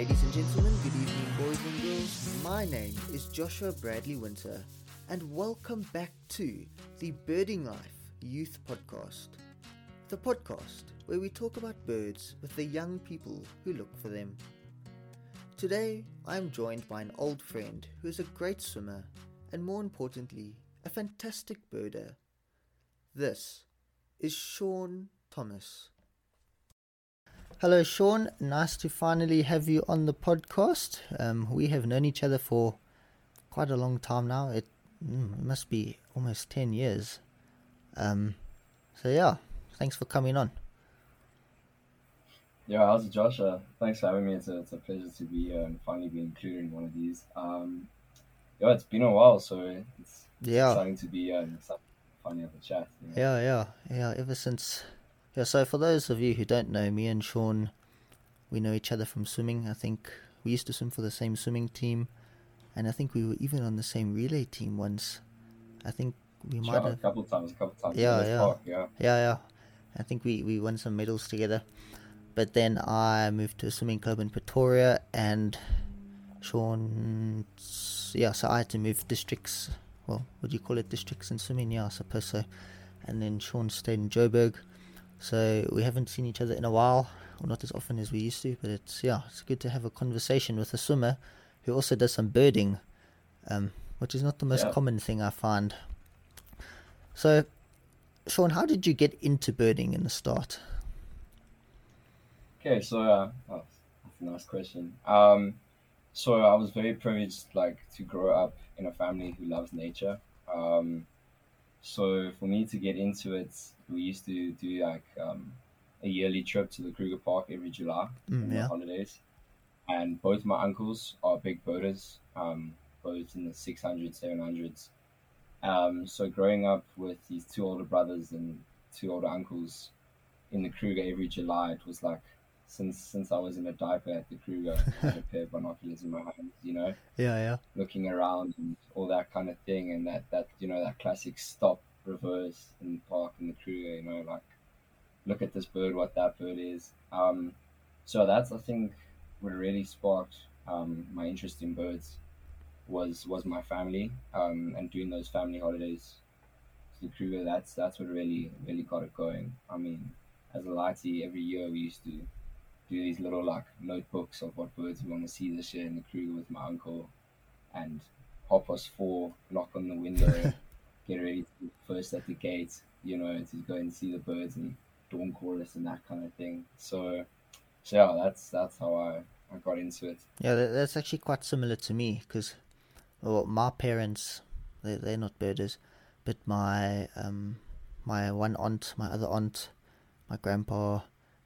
Ladies and gentlemen, good evening, boys and girls. My name is Joshua Bradley Winter, and welcome back to the Birding Life Youth Podcast. The podcast where we talk about birds with the young people who look for them. Today, I am joined by an old friend who is a great swimmer and, more importantly, a fantastic birder. This is Shaun Thomas. Hello, Shaun. Nice to finally have you on the podcast. Um, we have known each other for quite a long time now. It, mm, it must be almost 10 years. Um, so, yeah, thanks for coming on. Yeah, how's it, Josh? Uh, thanks for having me. It's a, it's a pleasure to be here and finally be included in one of these. Um, yeah, it's been a while, so it's Yeah. exciting to be uh, finally have a chat. you know. Yeah, yeah, yeah. Ever since, yeah. So for those of you who don't know, me and Shaun, we know each other from swimming. I think we used to swim for the same swimming team, and I think we were even on the same relay team once. I think we might Shot a have. couple times, a couple times. Yeah, yeah. Park, yeah. Yeah, yeah. I think we we won some medals together. But then I moved to a swimming club in Pretoria, and Shaun, yeah. So I had to move districts. Well, what do you call it? Districts in swimming, yeah, I suppose so. And then Shaun stayed in Joburg, so we haven't seen each other in a while, or not as often as we used to. But it's yeah, it's good to have a conversation with a swimmer who also does some birding, um, which is not the most Yeah. common thing I find. So, Shaun, how did you get into birding in the start? Okay, so uh, oh, that's a nice question. Um, so I was very privileged, like, to grow up in a family who loves nature. Um, so for me to get into it, we used to do like um, a yearly trip to the Kruger Park every July Mm, yeah. the holidays. And both my uncles are big boaters, um, both in the 600s, 700s. Um, so growing up with these two older brothers and two older uncles in the Kruger every July, it was like since since I was in a diaper at the Kruger, I had a pair of binoculars in my hands, you know, Yeah, yeah, looking around and all that kind of thing, and that that you know that classic stop, reverse and park in the Kruger, you know, like look at this bird, what that bird is. Um, so that's I think what really sparked um, my interest in birds was was my family um, and doing those family holidays to the Kruger. That's that's what really really got it going. I mean, as a lighty, every year we used to do these little like notebooks of what birds we want to see this year in the Kruger with my uncle, and half past four, knock on the window, get ready to first at the gate, you know, to go and see the birds and dawn chorus and that kind of thing. So, so yeah, that's that's how I, I got into it. yeah. That's actually quite similar to me because, well, my parents, they they're not birders, but my um, my one aunt, my other aunt, my grandpa,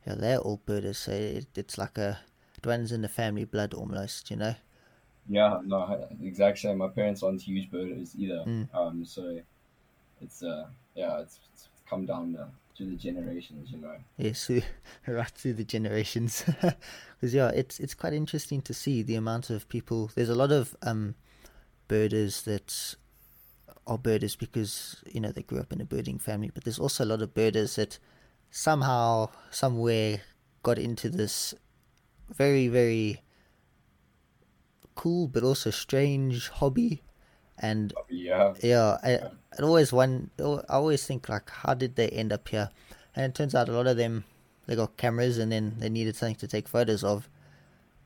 yeah, they're all birders. So it, it's like a it runs in the family blood almost, you know. Yeah, no, exact same. My parents aren't huge birders either. Mm. Um, so it's uh, yeah, it's, it's come down the, to the generations, you know. Yes, right through the generations. Because yeah, it's it's quite interesting to see the amount of people. There's a lot of um, birders that are birders because you know they grew up in a birding family, but there's also a lot of birders that somehow, somewhere, got into this very very cool but also strange hobby, and Yeah, yeah, I, I always one. I always think like, how did they end up here? And it turns out a lot of them, they got cameras and then they needed something to take photos of.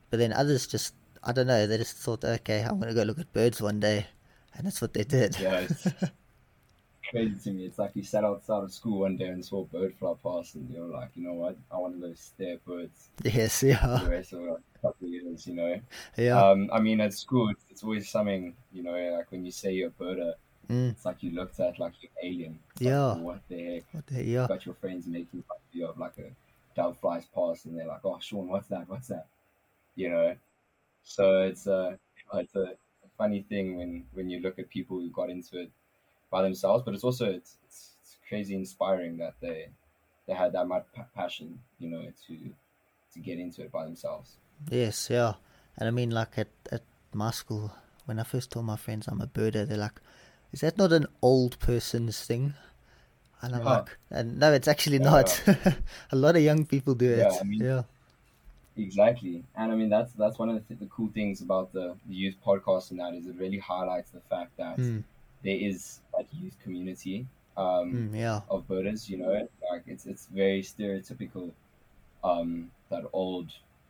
But then others just, I don't know, they just thought, okay, I'm gonna go look at birds one day, and that's what they did. yeah, crazy to me. It's like you sat outside of school one day and saw a bird fly past, and you're like, you know what? I want to go stare at birds yes, yeah, the rest of like, a couple of years, you know. yeah, Um, I mean, at school, it's, it's always something, you know, like when you say you're a birder, mm, it's like you looked at like you're alien. It's Yeah. Like, what the heck? what the- heck? yeah, got your friends making fun of you of like a dove flies past and they're like, Oh Shaun, what's that? What's that? You know? So it's a it's a funny thing when when you look at people who got into it by themselves, but it's also it's, it's, it's crazy inspiring that they they had that much passion, you know, to to get into it by themselves. yes, yeah. And I mean, like at at my school, when I first told my friends I'm a birder, they're like, "Is that not an old person's thing?" And I'm Yeah. like, and "No, it's actually Yeah, not. a lot of young people do it." Yeah, I mean- yeah. exactly. And I mean that's that's one of the, th- the cool things about the, the youth podcast and that is it really highlights the fact that Mm, there is that youth community um, mm, yeah. of birders. You know, like it's it's very stereotypical um, that old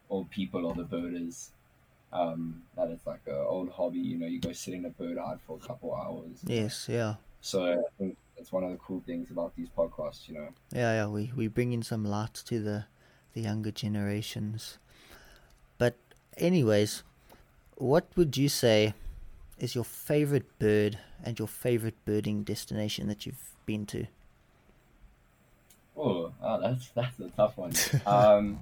old people are the birders. Um, that it's like a old hobby. You know, you go sit in a bird eye for a couple hours. Yes, yeah. So I think that's one of the cool things about these podcasts. You know. Yeah, yeah, we, we bring in some light to the the younger generations. But anyways, what would you say is your favorite bird and your favorite birding destination that you've been to? Oh, oh that's that's a tough one. um,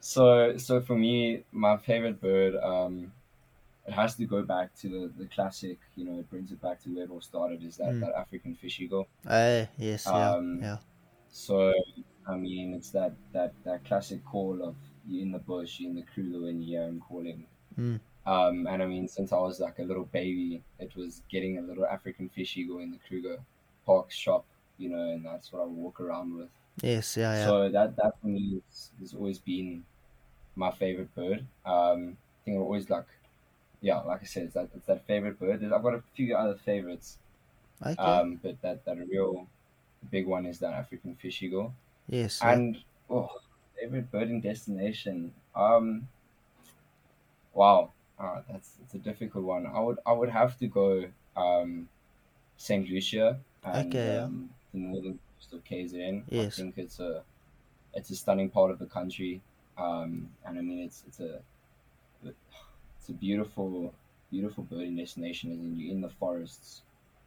so so for me, my favorite bird, um, it has to go back to the, the classic. You know, it brings it back to where it all started. Is that Mm. that African fish eagle? Uh, yes, yeah, Um, yeah. So I mean, it's that that that classic call of you in the bush, you in the Kruger, when you hear him calling. Mm. Um, and I mean, since I was like a little baby, it was getting a little African fish eagle in the Kruger Park shop, you know, and that's what I would walk around with. Yes, yeah, yeah. So that that for me has always been my favorite bird. Um, I think I always like, yeah, like I said, it's that it's that favorite bird. I've got a few other favorites, okay. um, but that that real big one is that African fish eagle. yes, yeah. And oh, favorite birding destination. Um, wow, uh, that's it's a difficult one. I would I would have to go um, Saint Lucia and Okay, um, the northern coast of KZN. I think it's a it's a stunning part of the country, um, and I mean it's it's a it's a beautiful beautiful birding destination. And you're in the forests,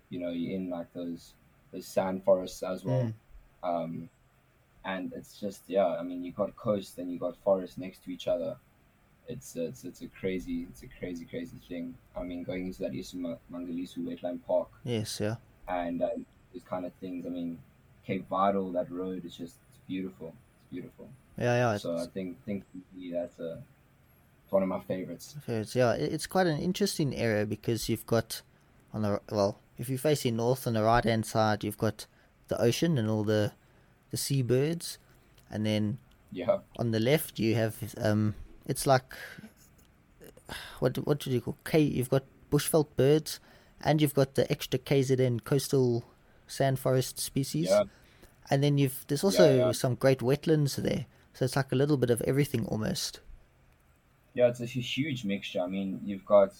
you know, you're in like those those sand forests as well. Mm. Um, and it's just yeah, I mean you got coast and you got forest next to each other. It's it's it's a crazy it's a crazy crazy thing. I mean going into that Isuma Mangalisu wetland park Yes, yeah. and uh, these kind of things. I mean Cape Vidal that road is just it's beautiful. It's beautiful. Yeah, yeah. So I think think that's a it's one of my favorites. it's, yeah, it's quite an interesting area because you've got on the well, if you're facing north on the right hand side, you've got the ocean and all the the seabirds, and then Yeah, on the left you have um it's like what what do you call K you've got bushveld birds and you've got the extra KZN coastal sand forest species yeah, and then you've there's also yeah. some great wetlands there so it's like a little bit of everything almost yeah. It's a huge mixture. I mean you've got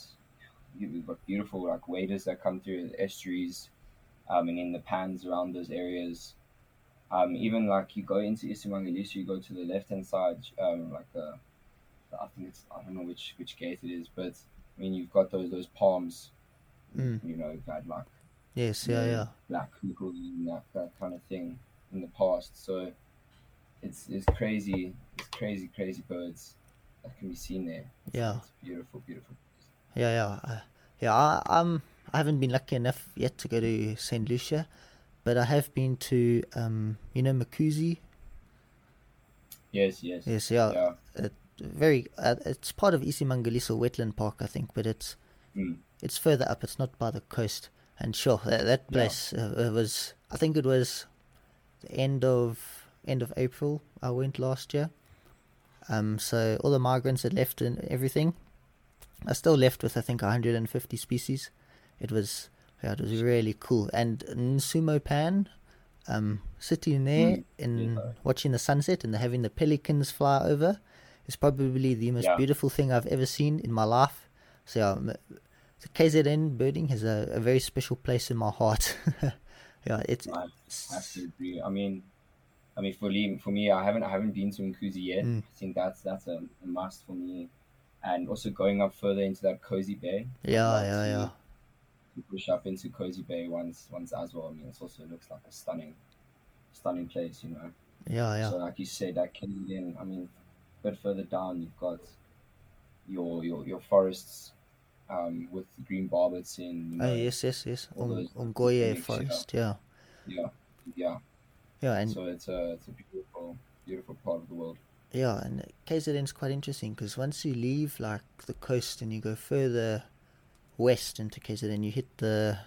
you've got beautiful like waders that come through the estuaries, um, and in the pans around those areas. Um, even like you go into Isimangaliso, you go to the left hand side, um, like the I think it's I don't know which which gate it is, but I mean you've got those those palms, Mm. you know, like yes yeah yeah black people and that, that kind of thing in the past. So it's it's crazy, it's crazy, crazy birds that can be seen there. It's, Yeah. it's beautiful, beautiful. yeah yeah uh, yeah I, I'm I haven't been lucky enough yet to go to Saint Lucia but I have been to um you know Mkhuze Yes, yes, yes yeah, yeah. It, very uh, it's part of Isimangaliso wetland park I think but it's Mm. it's further up. It's not by the coast. And sure that, that Yeah. place uh, was I think it was the end of end of April I went last year. Um so all the migrants had left and everything. I still left with I think 150 species. It was yeah it was really cool. And Nsumo Pan um sitting there Mm, in yeah. watching the sunset and having the pelicans fly over is probably the most Yeah. beautiful thing I've ever seen in my life so yeah, the KZN birding has a, a very special place in my heart. yeah, it's, I to agree. I mean, I mean for me, for me, I haven't I haven't been to Mkhuze yet. Mm. I think that's that's a, a must for me, and also going up further into that Kosi Bay. yeah, yeah, like yeah. to Push up into Kosi Bay once once as well. I mean, it also looks like a stunning, stunning place. You know. Yeah, yeah. So like you said, that Canadian. I mean, bit further down, you've got your your your forests. Um, with the green barbets in, you know, Oh, yes, yes, yes. Ongoye yeah. Forest, yeah. yeah, yeah. Yeah, and so it's a it's a beautiful beautiful part of the world. Yeah, and KZN's quite interesting because once you leave like the coast and you go further west into KZN, you hit the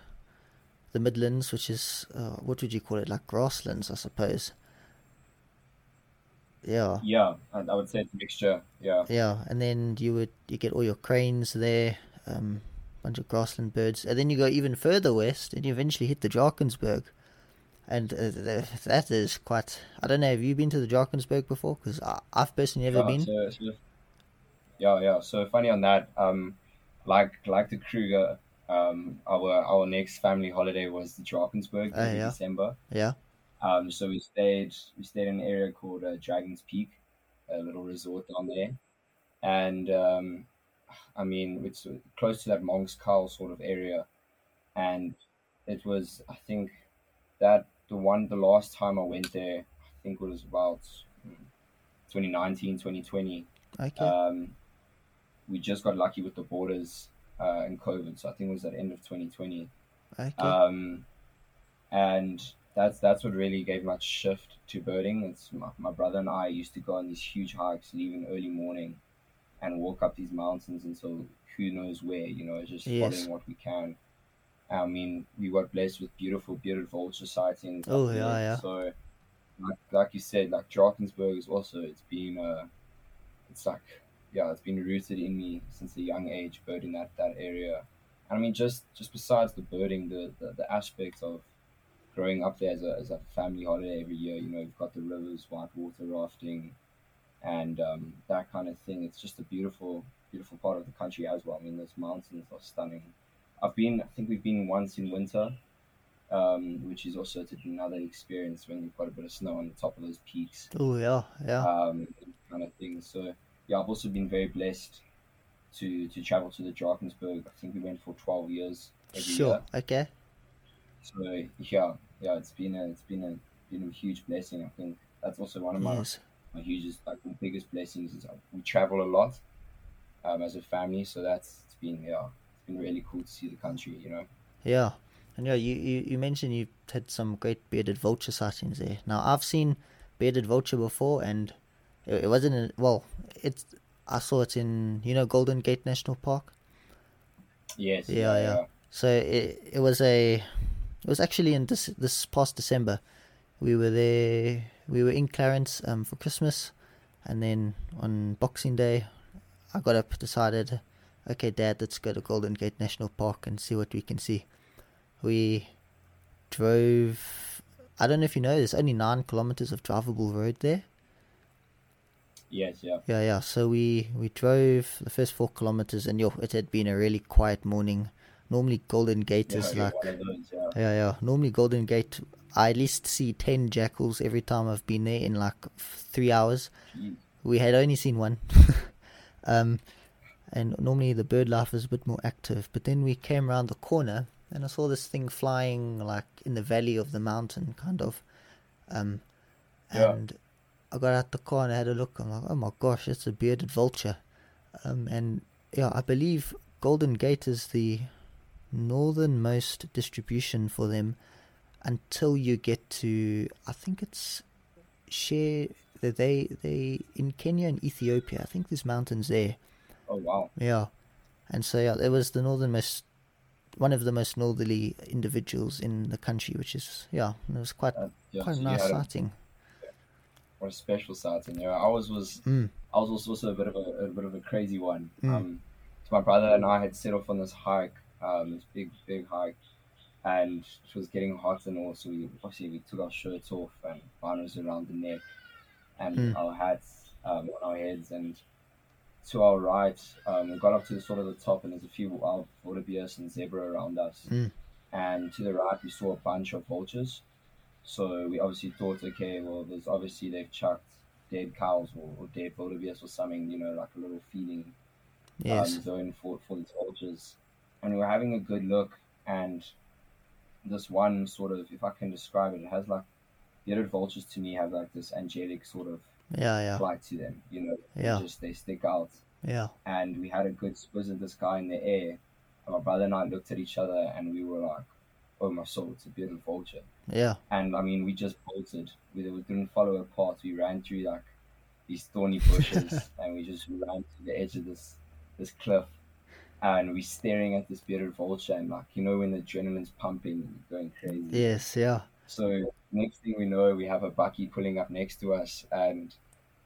the Midlands, which is uh, what would you call it? Like grasslands, I suppose. Yeah, Yeah, I, I would say it's a mixture. Yeah. yeah, and then you would you get all your cranes there, um, bunch of grassland birds, and then you go even further west, and you eventually hit the Drakensberg, and uh, that is quite. I don't know. Have you been to the Drakensberg before? Because I've personally never Yeah, been. so, so, yeah, yeah. So funny on that. Um, like like the Kruger, um, our our next family holiday was the Drakensberg Oh, in yeah. December. Yeah. Um, so we stayed we stayed in an area called uh, Dragon's Peak, a little resort down there, and um, I mean it's close to that Monk's Cowl sort of area, and it was I think that the one the last time I went there I think it was about mm, 2019 2020 Okay. um, we just got lucky with the borders uh, and COVID, so I think it was at the end of 2020. okay. Um, and that's that's what really gave my shift to birding. It's my, my brother and I used to go on these huge hikes, leaving early morning, and walk up these mountains until who knows where. You know, it's just Yes. following what we can. I mean, we got blessed with beautiful, bearded vulture sightings. Oh, there. yeah, yeah. So, like, like you said, like Drakensberg is also it's been uh, it's like yeah, it's been rooted in me since a young age, birding that that area. And I mean, just just besides the birding, the the, the aspect of growing up there as a, as a family holiday every year. You know, you've got the rivers, whitewater rafting, and um, that kind of thing. It's just a beautiful, beautiful part of the country as well. I mean, those mountains are stunning. I've been, I think we've been once in winter, um, which is also another experience when you've got a bit of snow on the top of those peaks, oh yeah, yeah. um, kind of thing. So yeah, I've also been very blessed to to travel to the Drakensberg. I think we went for twelve years every year. sure. Okay. So yeah, yeah, it's been a it's been a been a huge blessing. I think that's also one of my, Yes. my hugest like the biggest blessings is uh, we travel a lot um, as a family. So that's it's been yeah, it's been really cool to see the country. You know. Yeah. And yeah, you, you, you mentioned you had some great bearded vulture sightings there. Now I've seen bearded vulture before, and it, it wasn't a, well. It's I saw it in you know Golden Gate National Park. Yes. Yeah, yeah. So it it was a it was actually in this this past December. We were there. We were in Clarens um for Christmas, and then on Boxing Day, I got up decided, okay, Dad, let's go to Golden Gate National Park and see what we can see. We drove. I don't know if you know, there's only nine kilometers of drivable road there. Yes. Yeah. Yeah, yeah. So we we drove the first four kilometers, and yo, it had been a really quiet morning. Normally, Golden Gate Yeah, is like those, yeah. yeah, yeah. Normally, Golden Gate, I at least see 10 jackals every time I've been there in like three hours. Jeez. We had only seen one. um, and normally the bird life is a bit more active. But then we came around the corner and I saw this thing flying like in the valley of the mountain, kind of. Um, Yeah. and I got out the car and I had a look. I'm like, oh my gosh, it's a bearded vulture. Um, and yeah, I believe Golden Gate is the northernmost distribution for them until you get to I think it's share that they they in Kenya and Ethiopia. I think there's mountains there. Oh wow. Yeah, and so yeah, it was the northernmost one of the most northerly individuals in the country, which is yeah, it was quite Uh, yeah, quite a so you nice a- sighting. What a special sighting. Yeah, ours was Mm. I was also, also a bit of a, a bit of a crazy one. Mm. Um, so my brother and I had set off on this hike, um, this big big hike, and it was getting hot and all. So we obviously we took our shirts off and binos around the neck, and Mm. our hats um, on our heads. And to our right, um, we got up to the sort of the top, and there's a few wild wildebeest and zebra around us. Mm. And to the right, we saw a bunch of vultures. So we obviously thought, okay, well, there's obviously they've chucked dead cows or, or dead wildebeest or something, you know, like a little feeding Yes. um, zone for, for these vultures. And we were having a good look, and this one sort of, if I can describe it, it has like the other vultures to me have like this angelic sort of yeah, yeah, flight to them, you know, Yeah. just they stick out. yeah. And we had a good squiz of this guy in the air. And my brother and I looked at each other, and we were like, "Oh my soul, it's a bearded vulture." Yeah. And I mean, we just bolted. We, we didn't follow a path. We ran through like these thorny bushes, and we just ran to the edge of this this cliff. And we're staring at this bearded vulture, and like you know, when the adrenaline's pumping, going crazy. Yes, yeah. So next thing we know, we have a bucky pulling up next to us, and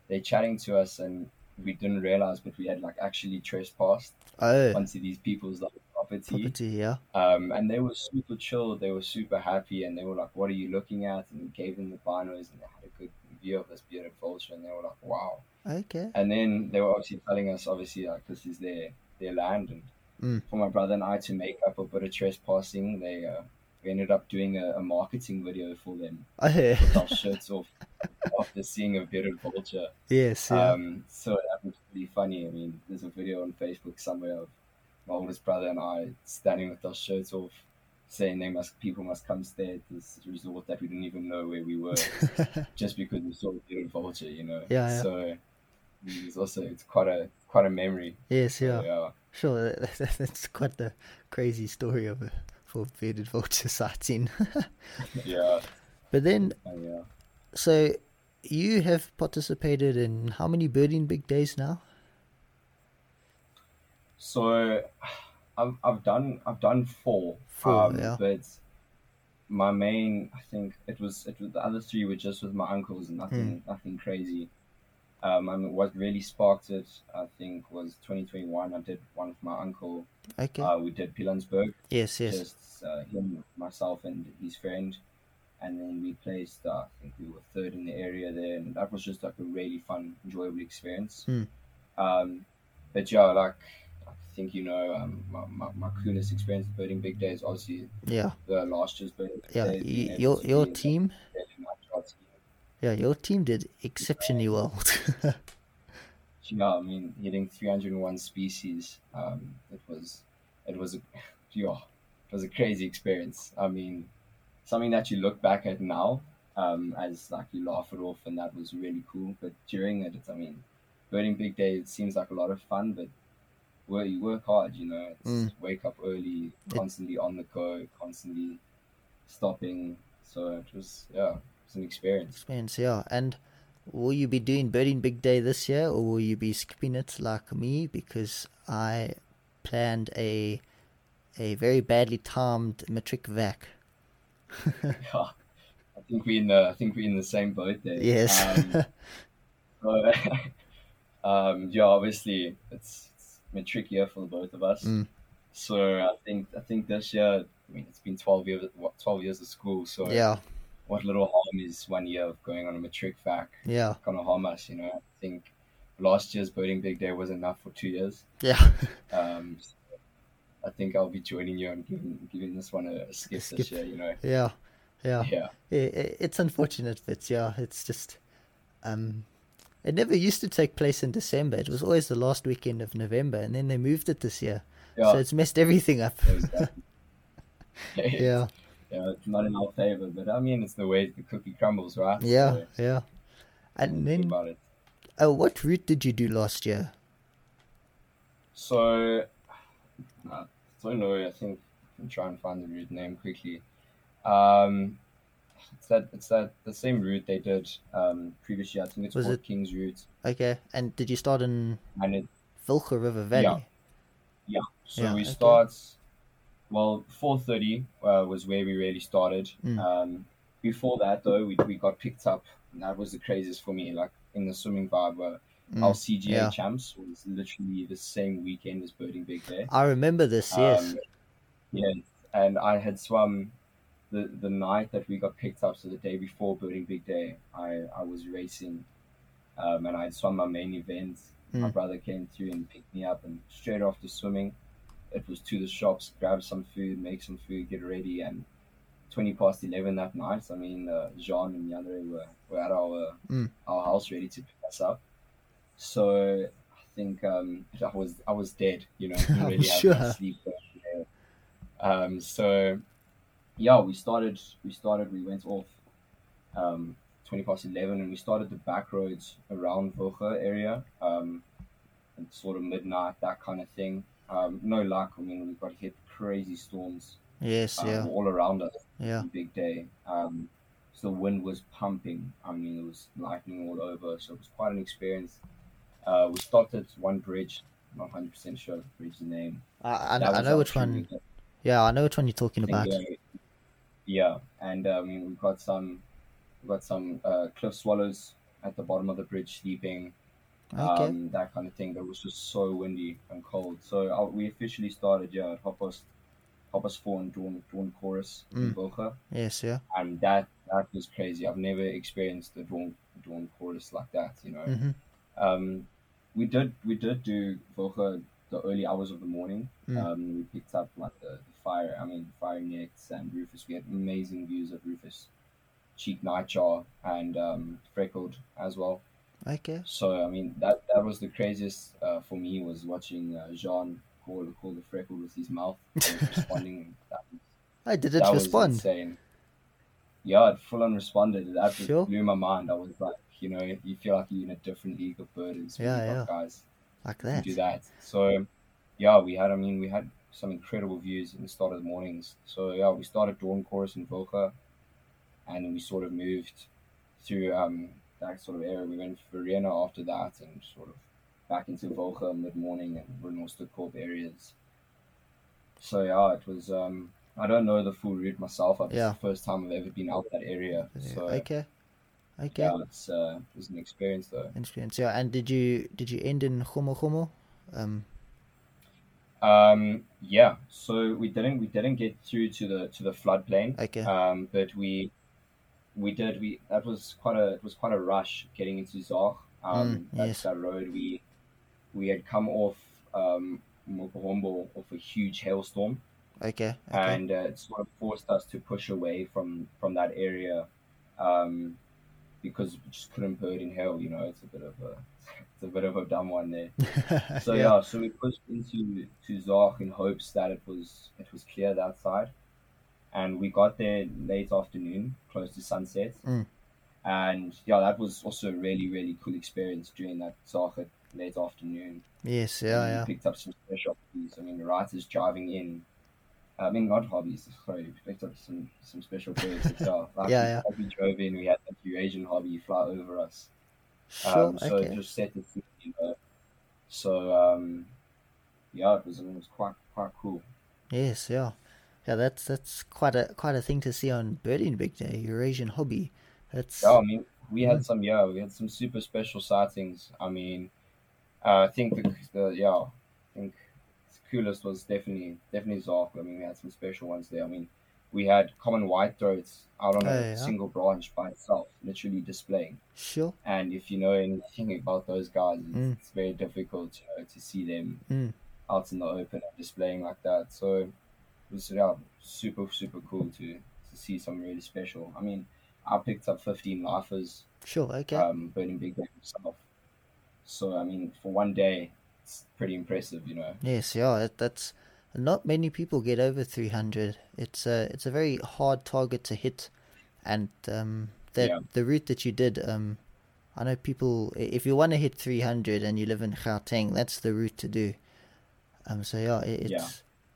they're chatting to us, and we didn't realize, but we had like actually trespassed Oh, onto these people's like property. property, yeah. Um, and they were super chill. They were super happy, and they were like, "What are you looking at?" And we gave them the binos, and they had a good view of this bearded vulture, and they were like, "Wow." Okay. And then they were obviously telling us, obviously, like this is their their land, and Mm. for my brother and I to make up a bit of trespassing, they uh, we ended up doing a, a marketing video for them Oh, with our shirts off after seeing a bearded vulture. yes, yeah. Um, so that was pretty funny. I mean, there's a video on Facebook somewhere of my oldest brother and I standing with our shirts off, saying they must people must come stay at this resort that we didn't even know where we were, just because we saw a bearded vulture, you know. Yeah, yeah. So it's also it's quite a quite a memory. yes, yeah. yeah. Sure, that- that- that's quite the crazy story of a for bearded vulture sighting. Yeah. but then, uh, yeah. so you have participated in how many birding big days now? So I've I've done I've done four. Four, um, yeah. But my main I think it was it was the other three were just with my uncles and nothing Hmm. nothing crazy. Um, I mean, what really sparked it, I think, was 2021. I did one with my uncle. Okay. Uh, we did Pilanesberg, yes, yes. just uh, him, myself, and his friend. And then we placed, uh, I think we were third in the area there, and that was just like a really fun, enjoyable experience. Hmm. Um, but yeah, like I think you know, um, my, my, my coolest experience with birding big days, obviously Yeah, the last year's birding yeah. y- your your be in the team, team. Yeah, your team did exceptionally well. Yeah, I mean, hitting 301 species, um, it was, it was, a, yeah, it was a crazy experience. I mean, something that you look back at now, um, as like you laugh it off, and that was really cool. But during it, it's, I mean, birding big day, it seems like a lot of fun, but where you work hard, you know, Mm. wake up early, constantly on the go, constantly stopping. So it was, yeah, it's an experience. Experience, yeah. And will you be doing birding big day this year, or will you be skipping it like me? Because I planned a a very badly timed matric vac. Yeah, I think we in the I think we in the same boat there. Yes. Um, so, um, yeah, obviously it's, it's been a tricky year for the both of us. Mm. So I think I think this year, I mean, it's been twelve years twelve years of school. So yeah, what little harm is one year of going on a matric vac yeah, gonna harm us? You know, I think last year's birding big day was enough for two years. yeah. Um, so I think I'll be joining you and giving giving this one a, a skip, skip. this year. You know, yeah, yeah. yeah. I- i- It's unfortunate, but yeah, it's just um, it never used to take place in December. It was always the last weekend of November, and then they moved it this year, Yeah. so it's messed everything up. Exactly. yeah, yeah, it's not in our favor, but I mean, it's the way the cookie crumbles, right? yeah, So, yeah. And then, about it. oh, what route did you do last year? So, I don't know. I think I can try and find the route name quickly. Um, it's that it's that the same route they did um, previously. I think it's Was called it- King's Route, Okay, and did you start in and it Wilge River Valley? yeah. So Yeah, we okay. start. Well, four thirty uh, was where we really started. Mm. Um, before that, though, we, we got picked up, and that was the craziest for me. Like in the swimming vibe, where Mm, our CGA yeah. champs was literally the same weekend as Birding Big Day. I remember this. Yes. Um, yeah, and I had swum the the night that we got picked up, so the day before Birding Big Day, I, I was racing, um, and I had swum my main event. My Mm. brother came through and picked me up, and straight off after swimming, it was to the shops, grab some food, make some food, get ready, and twenty past eleven that night. I mean, uh, Jean and Yandere were, were at our Mm. our house ready to pick us up. So I think um, I was I was dead, you know. Didn't really have sure. much sleep. Um, so yeah, we started. We started. We went off um, twenty past eleven, and we started the back roads around Vocha area, um, and sort of midnight, that kind of thing. Um, no luck. I mean, we got hit crazy storms yes. um, Yeah. all around us. Yeah. Big day. Um, so the wind was pumping. I mean, it was lightning all over. So it was quite an experience. Uh, we stopped at one bridge. I'm Not hundred percent sure the bridge's name. I, I, I know which one. Yeah, I know which one you're talking about. uh, yeah, and I mean we got some, we got some uh, cliff swallows at the bottom of the bridge sleeping, Okay. um, that kind of thing. But it was just so windy and cold. So uh, we officially started, yeah, at half past, half past four in Dawn, Dawn Chorus in Mm. Bocha. yes, yeah. And that, that was crazy. I've never experienced the Dawn, Dawn Chorus like that, you know. Mm-hmm. Um, we did we did do Vocha the early hours of the morning. Mm. Um, we picked up like the, the fire, I mean fire nets and Rufous. We had amazing views of Rufous, Cheek Nightjar and um, Freckled as well. Okay. So I mean that that was the craziest uh, for me was watching uh, Jean call call the Freckled with his mouth responding. That was, I did it that was respond. insane. Yeah, it full on responded. That Sure. blew my mind. I was like, you know, you feel like you're in a different league of birds. when Yeah, Guys Like that. do that. So, yeah, we had. I mean, we had some incredible views in the start of the mornings. So yeah, we started Dawn Chorus in Voca, and then we sort of moved through um, that sort of area. We went to Verena after that, and sort of back into Voca mid morning and Renostorp areas. So yeah, it was. Um, I don't know the full route myself. It's Yeah. the first time I've ever been out that area. So okay. Okay. yeah, it's uh, it was an experience though. Experience. Yeah. And did you did you end in Kgomo Kgomo? Um. Um, yeah, so we didn't we didn't get through to the to the floodplain. Okay. Um, but we we did we that was quite a it was quite a rush getting into Zag. Um, Mm, that, yes. that road we we had come off um Mokohombo off a huge hailstorm, Okay. Okay. and uh, it sort of forced us to push away from from that area, um, because we just couldn't bird in hell. You know, it's a bit of a it's a bit of a dumb one there. So yeah. so we pushed into to Zag in hopes that it was it was clear that side, and we got there late afternoon, close to sunset, Mm. and yeah, that was also a really really cool experience during that Zag late afternoon. Yes. Yeah. we Yeah. picked up some special hobbies. I mean, the writers driving in. I mean, not hobbies. Sorry, we picked up some some special birds as well. Like Yeah, yeah. As we drove in, we had the Eurasian hobby fly over us. Sure. Um, so okay. it just set the scene, you know. So um, yeah, it was it was quite quite cool. Yes. Yeah. Yeah. That's that's quite a quite a thing to see on Birding Big Day. Eurasian hobby. That's Yeah, I mean, we had some yeah, we had some super special sightings. I mean, uh, I think the, the yeah, I think the coolest was definitely definitely Zark. I mean, we had some special ones there. I mean, we had common white throats out on Oh, a yeah. single branch by itself, literally displaying. sure. And if you know anything about those guys, it's, Mm. it's very difficult you know, to see them Mm. out in the open and displaying like that. So was yeah, super super cool to to see something really special. I mean, I picked up 15 lifers, Sure. Okay. um, burning big game myself. So I mean, for one day, it's pretty impressive, you know. Yes, yeah, that, that's not many people get over 300. It's a it's a very hard target to hit, and um, that Yeah. the route that you did, um, I know people. If you want to hit 300 and you live in Gauteng, that's the route to do. Um, so yeah, it, it's Yeah.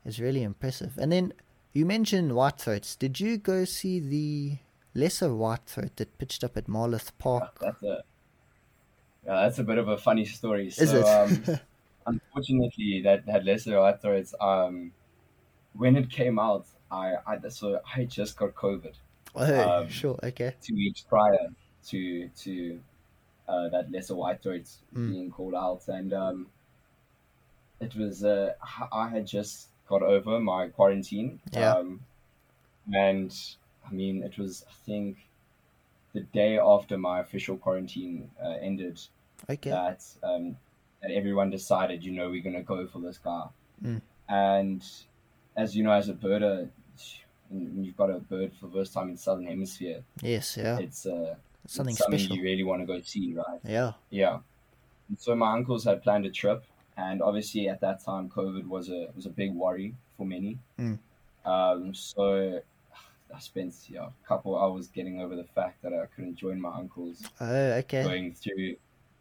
It's really impressive. And then you mentioned whitethroats. Did you go see the lesser whitethroat that pitched up at Marloth Park? That's a yeah, that's a bit of a funny story. So Is it? um, unfortunately, that that lesser whitethroat, um, when it came out, I, I so I just got COVID. oh, um, sure, okay. two weeks prior to to uh, that lesser white throat Mm. being called out, and um, it was uh, I had just got over my quarantine, Yeah. um, and I mean it was I think the day after my official quarantine uh, ended Okay. that um, that everyone decided you know we're gonna go for this guy, Mm. and as you know as a birder. When you've got a bird for the first time in southern hemisphere, yes, yeah. it's uh, It's something it's something special. you really want to go see, right? Yeah. Yeah. And so my uncles had planned a trip, and obviously at that time, COVID was a was a big worry for many. Mm. Um, so I spent yeah, a couple hours getting over the fact that I couldn't join my uncles, Oh, okay. going through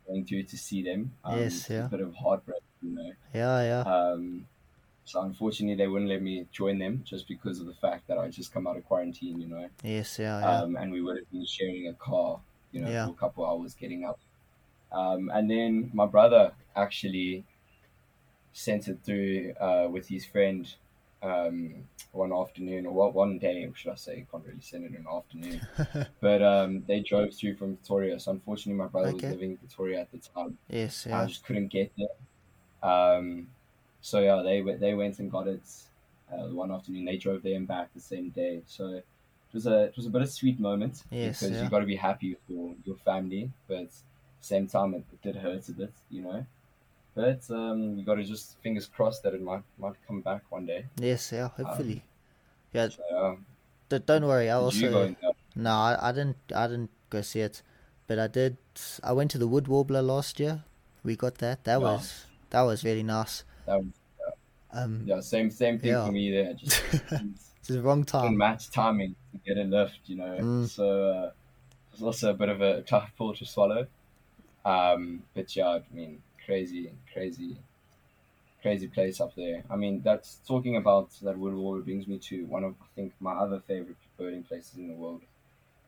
going through to see them. Um, Yes, yeah. A bit of heartbreak, you know. Yeah, yeah. Um, so unfortunately, they wouldn't let me join them just because of the fact that I just come out of quarantine, you know. Yes, yeah, yeah. um, and we would have been sharing a car, you know, Yeah. for a couple hours getting up. Um, and then my brother actually sent it through uh, with his friend um, one afternoon, or what one day, should I say? Can't really send it in an afternoon. but um, they drove through from Pretoria. So unfortunately, my brother Okay. was living in Pretoria at the time. yes, I just couldn't get there. Um, so yeah, they went- they went and got it uh, one afternoon. They drove there and back the same day. So it was a it was a bit of a sweet moment Yes, because yeah. you got to be happy with your, your family, but same time it, it did hurt a bit, you know. But um, you got to just fingers crossed that it might might come back one day. Yes, yeah. Hopefully. yeah. So uh, D- don't worry. I also no, I, I didn't. I didn't go see it, but I did. I went to the Wood Warbler last year. We got that. That Nice. was that was really nice. That was, Um, yeah, same same thing Yeah. for me there. Just it's the wrong time. match timing to get a lift, you know. Mm. So uh, it was also a bit of a tough pill to swallow. Um, but yeah, I mean, crazy, crazy, crazy place up there. I mean, that's talking about that Wood Warbler brings me to one of I think my other favorite birding places in the world.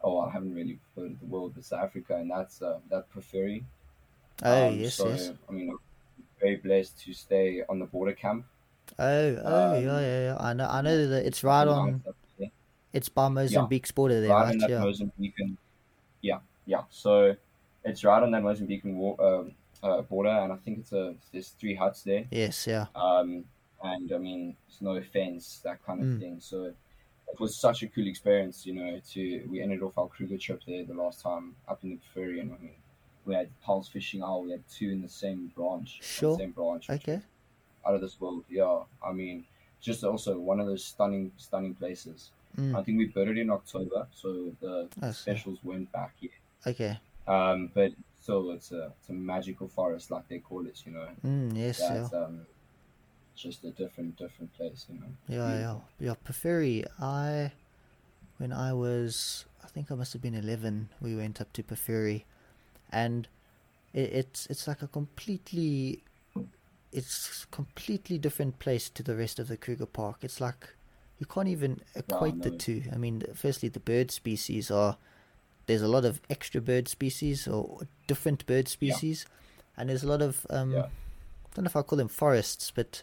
Oh, I haven't really birded the world, but South Africa, and that's uh, that Pafuri. Oh Um, yes, so, yes. I mean, I'm very blessed to stay on the border camp. Oh, oh, um, yeah, yeah, yeah. I know. I know that it's right on. Nice up there. It's by Mozambique's border there, right right? Yeah. Mozambican. Yeah, yeah. So it's right on that Mozambican wa- um uh, border, and I think it's a there's three huts there. Yes, yeah. Um, and I mean, it's no offense, that kind of Mm. thing. So it was such a cool experience, you know. To we ended off our Kruger trip there the last time up in the Pafuri, and I mean, we had Pel's fishing owl. We had two in the same branch. Sure. Same branch. Okay. Out of this world, yeah. I mean, just also one of those stunning, stunning places. I Mm. think we buried in October, so the I specials weren't back yet. Okay. Um, but still, it's a it's a magical forest, like they call it. You know, Mm, yes, yeah. um, just a different different place. You know. Yeah, yeah, yeah. Pafuri, I, when I was, I think I must have been eleven. We went up to Pafuri, and it, it's it's like a completely, it's completely different place to the rest of the Kruger Park. It's like you can't even equate the two. I mean, firstly, the bird species are there's a lot of extra bird species or different bird species, and there's a lot of um, Yeah. I don't know if I call them forests, but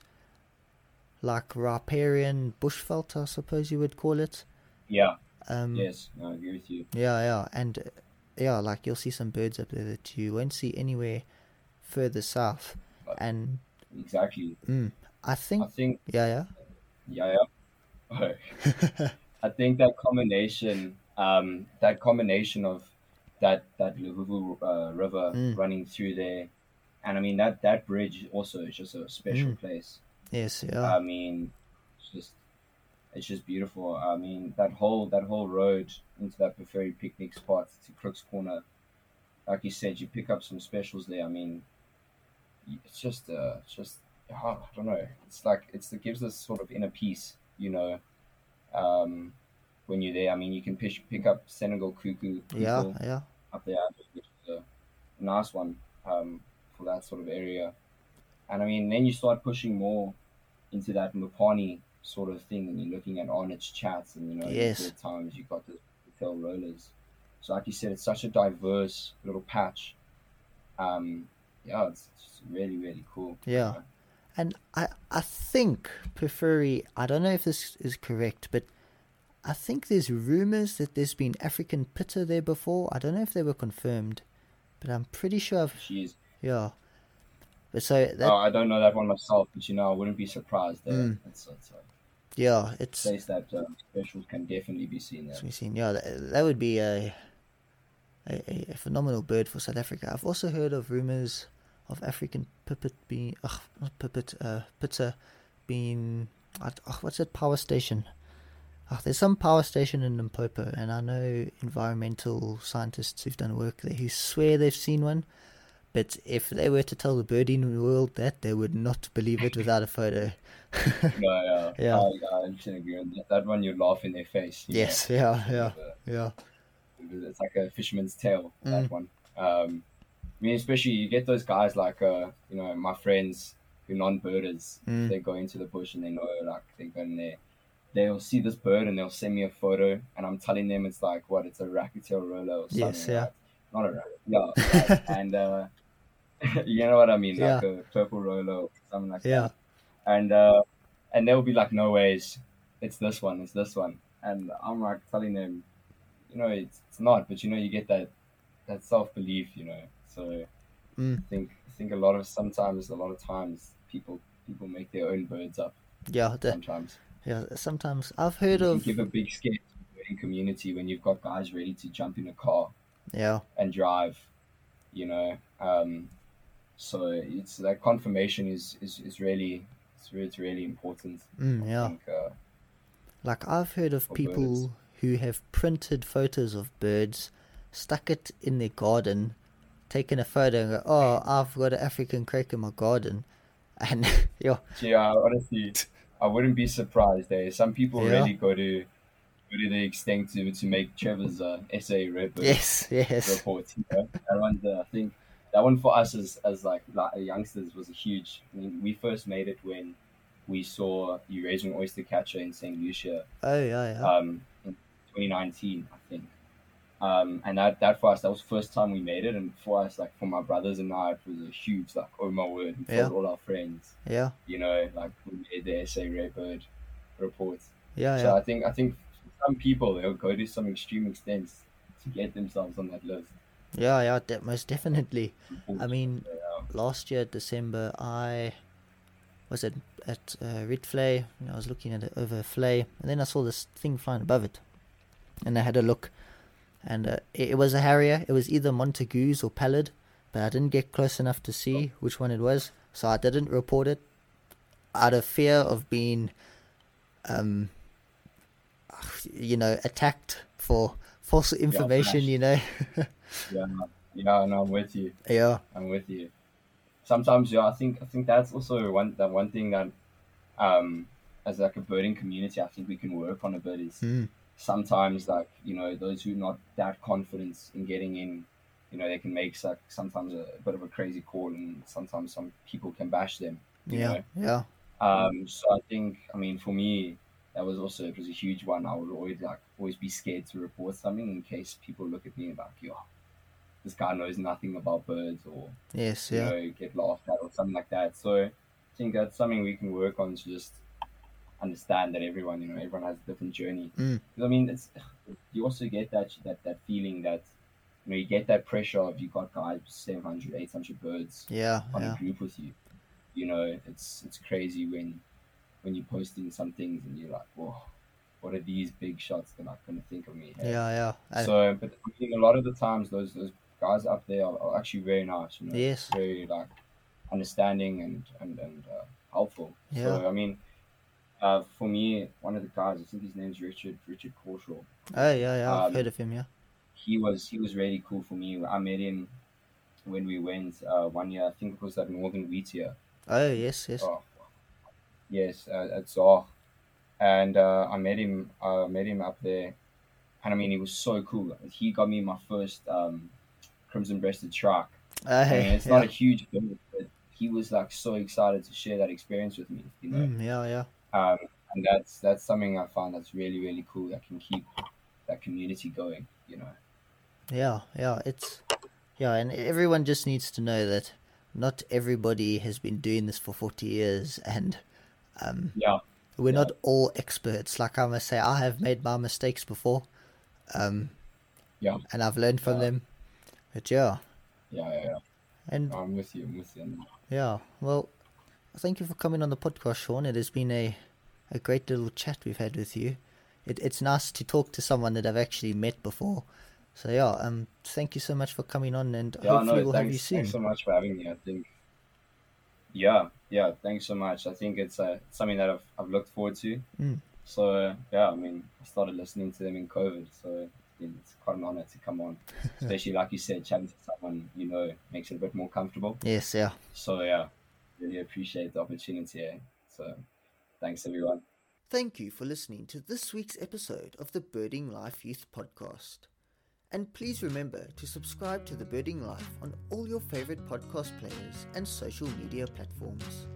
like riparian bushveld, I suppose you would call it. Yeah. Um, Yes. I agree with you. Yeah, yeah, and uh, yeah, like you'll see some birds up there that you won't see anywhere further south. But- And Exactly. mm, I I think, think. yeah, Yeah. Yeah. yeah, I think that combination, um, that combination of that that Luvuvhu uh, river Mm. running through there, and I mean that that bridge also is just a special Mm. place. yes, yeah, I mean, it's just it's just beautiful. I mean that whole that whole road into that Pafuri picnic spot to Crook's Corner, like you said, you pick up some specials there. I mean, it's just uh, it's just I don't know. It's like it's it gives us sort of inner peace, you know. Um, when you're there, I mean, you can pick pick up Senegal cuckoo, yeah, yeah, up there, which is a nice one um, for that sort of area. And I mean, then you start pushing more into that Mopane sort of thing, and you're looking at Arnot's chats, and you know, Yes. at times you've got the tail rollers. So, like you said, it's such a diverse little patch. Um, yeah, it's, it's really, really cool. Yeah. And I, I think Pafuri, I don't know if this is correct, but I think there's rumors that there's been African pitta there before. I don't know if they were confirmed, but I'm pretty sure I've, She is. yeah. But so that, oh, I don't know that one myself, but you know, I wouldn't be surprised there. Mm. It's, it's a yeah, it's, place that um, specials can definitely be seen there. we've seen, yeah, that, that would be a, a, a phenomenal bird for South Africa. I've also heard of rumors of African pipit being, ugh, pipit, uh, pitta being, uh, what's that power station? Oh, there's some power station in Limpopo, and I know environmental scientists who've done work there who swear they've seen one. But if they were to tell the birding world that, they would not believe it without a photo. No, yeah, Yeah. I, I agree on that. That one, you laugh in their face. you know. yes, yeah, yeah, yeah. It's like a fisherman's tale. Mm. That one. Um, I mean, especially you get those guys like uh, you know, my friends who non-birders. Mm. They go into the bush and they know like they go in there. They'll see this bird and they'll send me a photo, and I'm telling them it's like what? It's a racketail roller or something. Yes, yeah. right? Not a racket. Yeah. right. and uh, you know what I mean? Like a purple roller or something like Yeah. that. Yeah. And uh, and they'll be like, "No ways, it's this one, it's this one," and I'm like telling them, you know, it's, it's not, but you know, you get that that self belief, you know. So Mm. I think I think a lot of sometimes, a lot of times, people people make their own birds up. Yeah, the, Sometimes yeah. Sometimes I've heard you of give a big scare to community when you've got guys ready to jump in a car yeah, and drive, you know. Um, so it's that confirmation is is, is really it's, re- it's really important. mm, yeah. think, uh, Like I've heard of people birds. who have printed photos of birds, stuck it in their garden, taken a photo and go, "Oh, I've got an African crake in my garden," and yeah, yeah, honestly, I wouldn't be surprised. Eh? Some people Yeah. really go to go to the extent to to make Trevor's uh, SA report. yes, yes, report. You know? That one, uh, I think that one for us as as like, like youngsters was a huge. I mean, we first made it when we saw Eurasian oyster catcher in St. Lucia oh yeah, yeah, um, in 2019, I think. Um, and that, that for us, that was the first time we made it. And for us, like for my brothers and I, it was a huge, like, oh my word, we Yeah. all our friends, yeah, you know, like we made the SA Rare Bird report. yeah, So yeah. I think, I think some people, they'll go to some extreme extents to get themselves on that list. Yeah, yeah, de- most definitely. I mean, Yeah. last year December, I was at at uh, Rietvlei. And I was looking at it over a vlei, and then I saw this thing flying above it, and I had a look, and uh, it, it was a harrier. It was either Montagu's or Pallid, but I didn't get close enough to see which one it was, so I didn't report it out of fear of being, um, you know, attacked for false information. flash. you know, Yeah, yeah, no, I'm with you. yeah, I'm with you. Sometimes, yeah, I think I think that's also one that one thing that, um, as like a birding community, I think we can work on a bit is Mm. Sometimes like you know those who are not that confident in getting in, you know, they can make like sometimes a, bit of a crazy call, and sometimes some people can bash them. You yeah, know? yeah, Um, so I think, I mean, for me, that was also it was a huge one. I would always like always be scared to report something in case people look at me and like, yo, this guy knows nothing about birds, or yes, you yeah. know, get laughed at or something like that. So I think that's something we can work on to just understand that everyone, you know, everyone has a different journey. Mm. I mean, it's you also get that that that feeling that you know you get that pressure of you got guys 700, 800 birds Yeah, on yeah, a group with you. You know, it's it's crazy when when you're posting some things and you're like, whoa, what are these big shots that are going to think of me? hey?" yeah, yeah. And- So, but I mean, a lot of the times, those those guys up there are, are actually very nice. You know, Yes. very like understanding and and and uh, helpful. Yeah. So, I mean, uh, for me, one of the guys, I think his name's Richard Richard Corshaw. oh yeah, yeah. I've um, heard of him. Yeah. He was he was really cool for me. I met him when we went uh, one year. I think it was at Northern Wheatear. Oh yes, yes. Oh, yes, uh, at Zog. And uh, I met him. I met him up there, and I mean, he was so cool. He got me my first um, crimson-breasted shrike. Oh, I mean, it's yeah. not a huge bird, but he was like so excited to share that experience with me. You know, Mm, yeah, yeah. Um, and that's that's something I found that's really really cool. That can keep that community going. You know. Yeah, yeah, it's yeah, and everyone just needs to know that not everybody has been doing this for 40 years and um Yeah. we're Yeah. not all experts. Like I must say I have made my mistakes before. Um Yeah. and I've learned from Yeah. them. But yeah, Yeah. Yeah. yeah. and I'm with you. I'm with you. yeah, well, thank you for coming on the podcast, Shaun. It has been a a great little chat we've had with you. It, it's nice to talk to someone that I've actually met before. So yeah, um, thank you so much for coming on, and Yeah, hopefully no, we'll have you thanks, soon. thanks so much for having me. I think, yeah, yeah, thanks so much. I think it's uh, something that I've, I've looked forward to. Mm. So, uh, yeah, I mean, I started listening to them in COVID, so it's, it's quite an honor to come on, especially like you said, chatting to someone you know makes it a bit more comfortable. Yes, yeah. So, yeah, really appreciate the opportunity. Eh? So, thanks everyone. Thank you for listening to this week's episode of the Birding Life Youth Podcast. And please remember to subscribe to the Birding Life on all your favorite podcast players and social media platforms.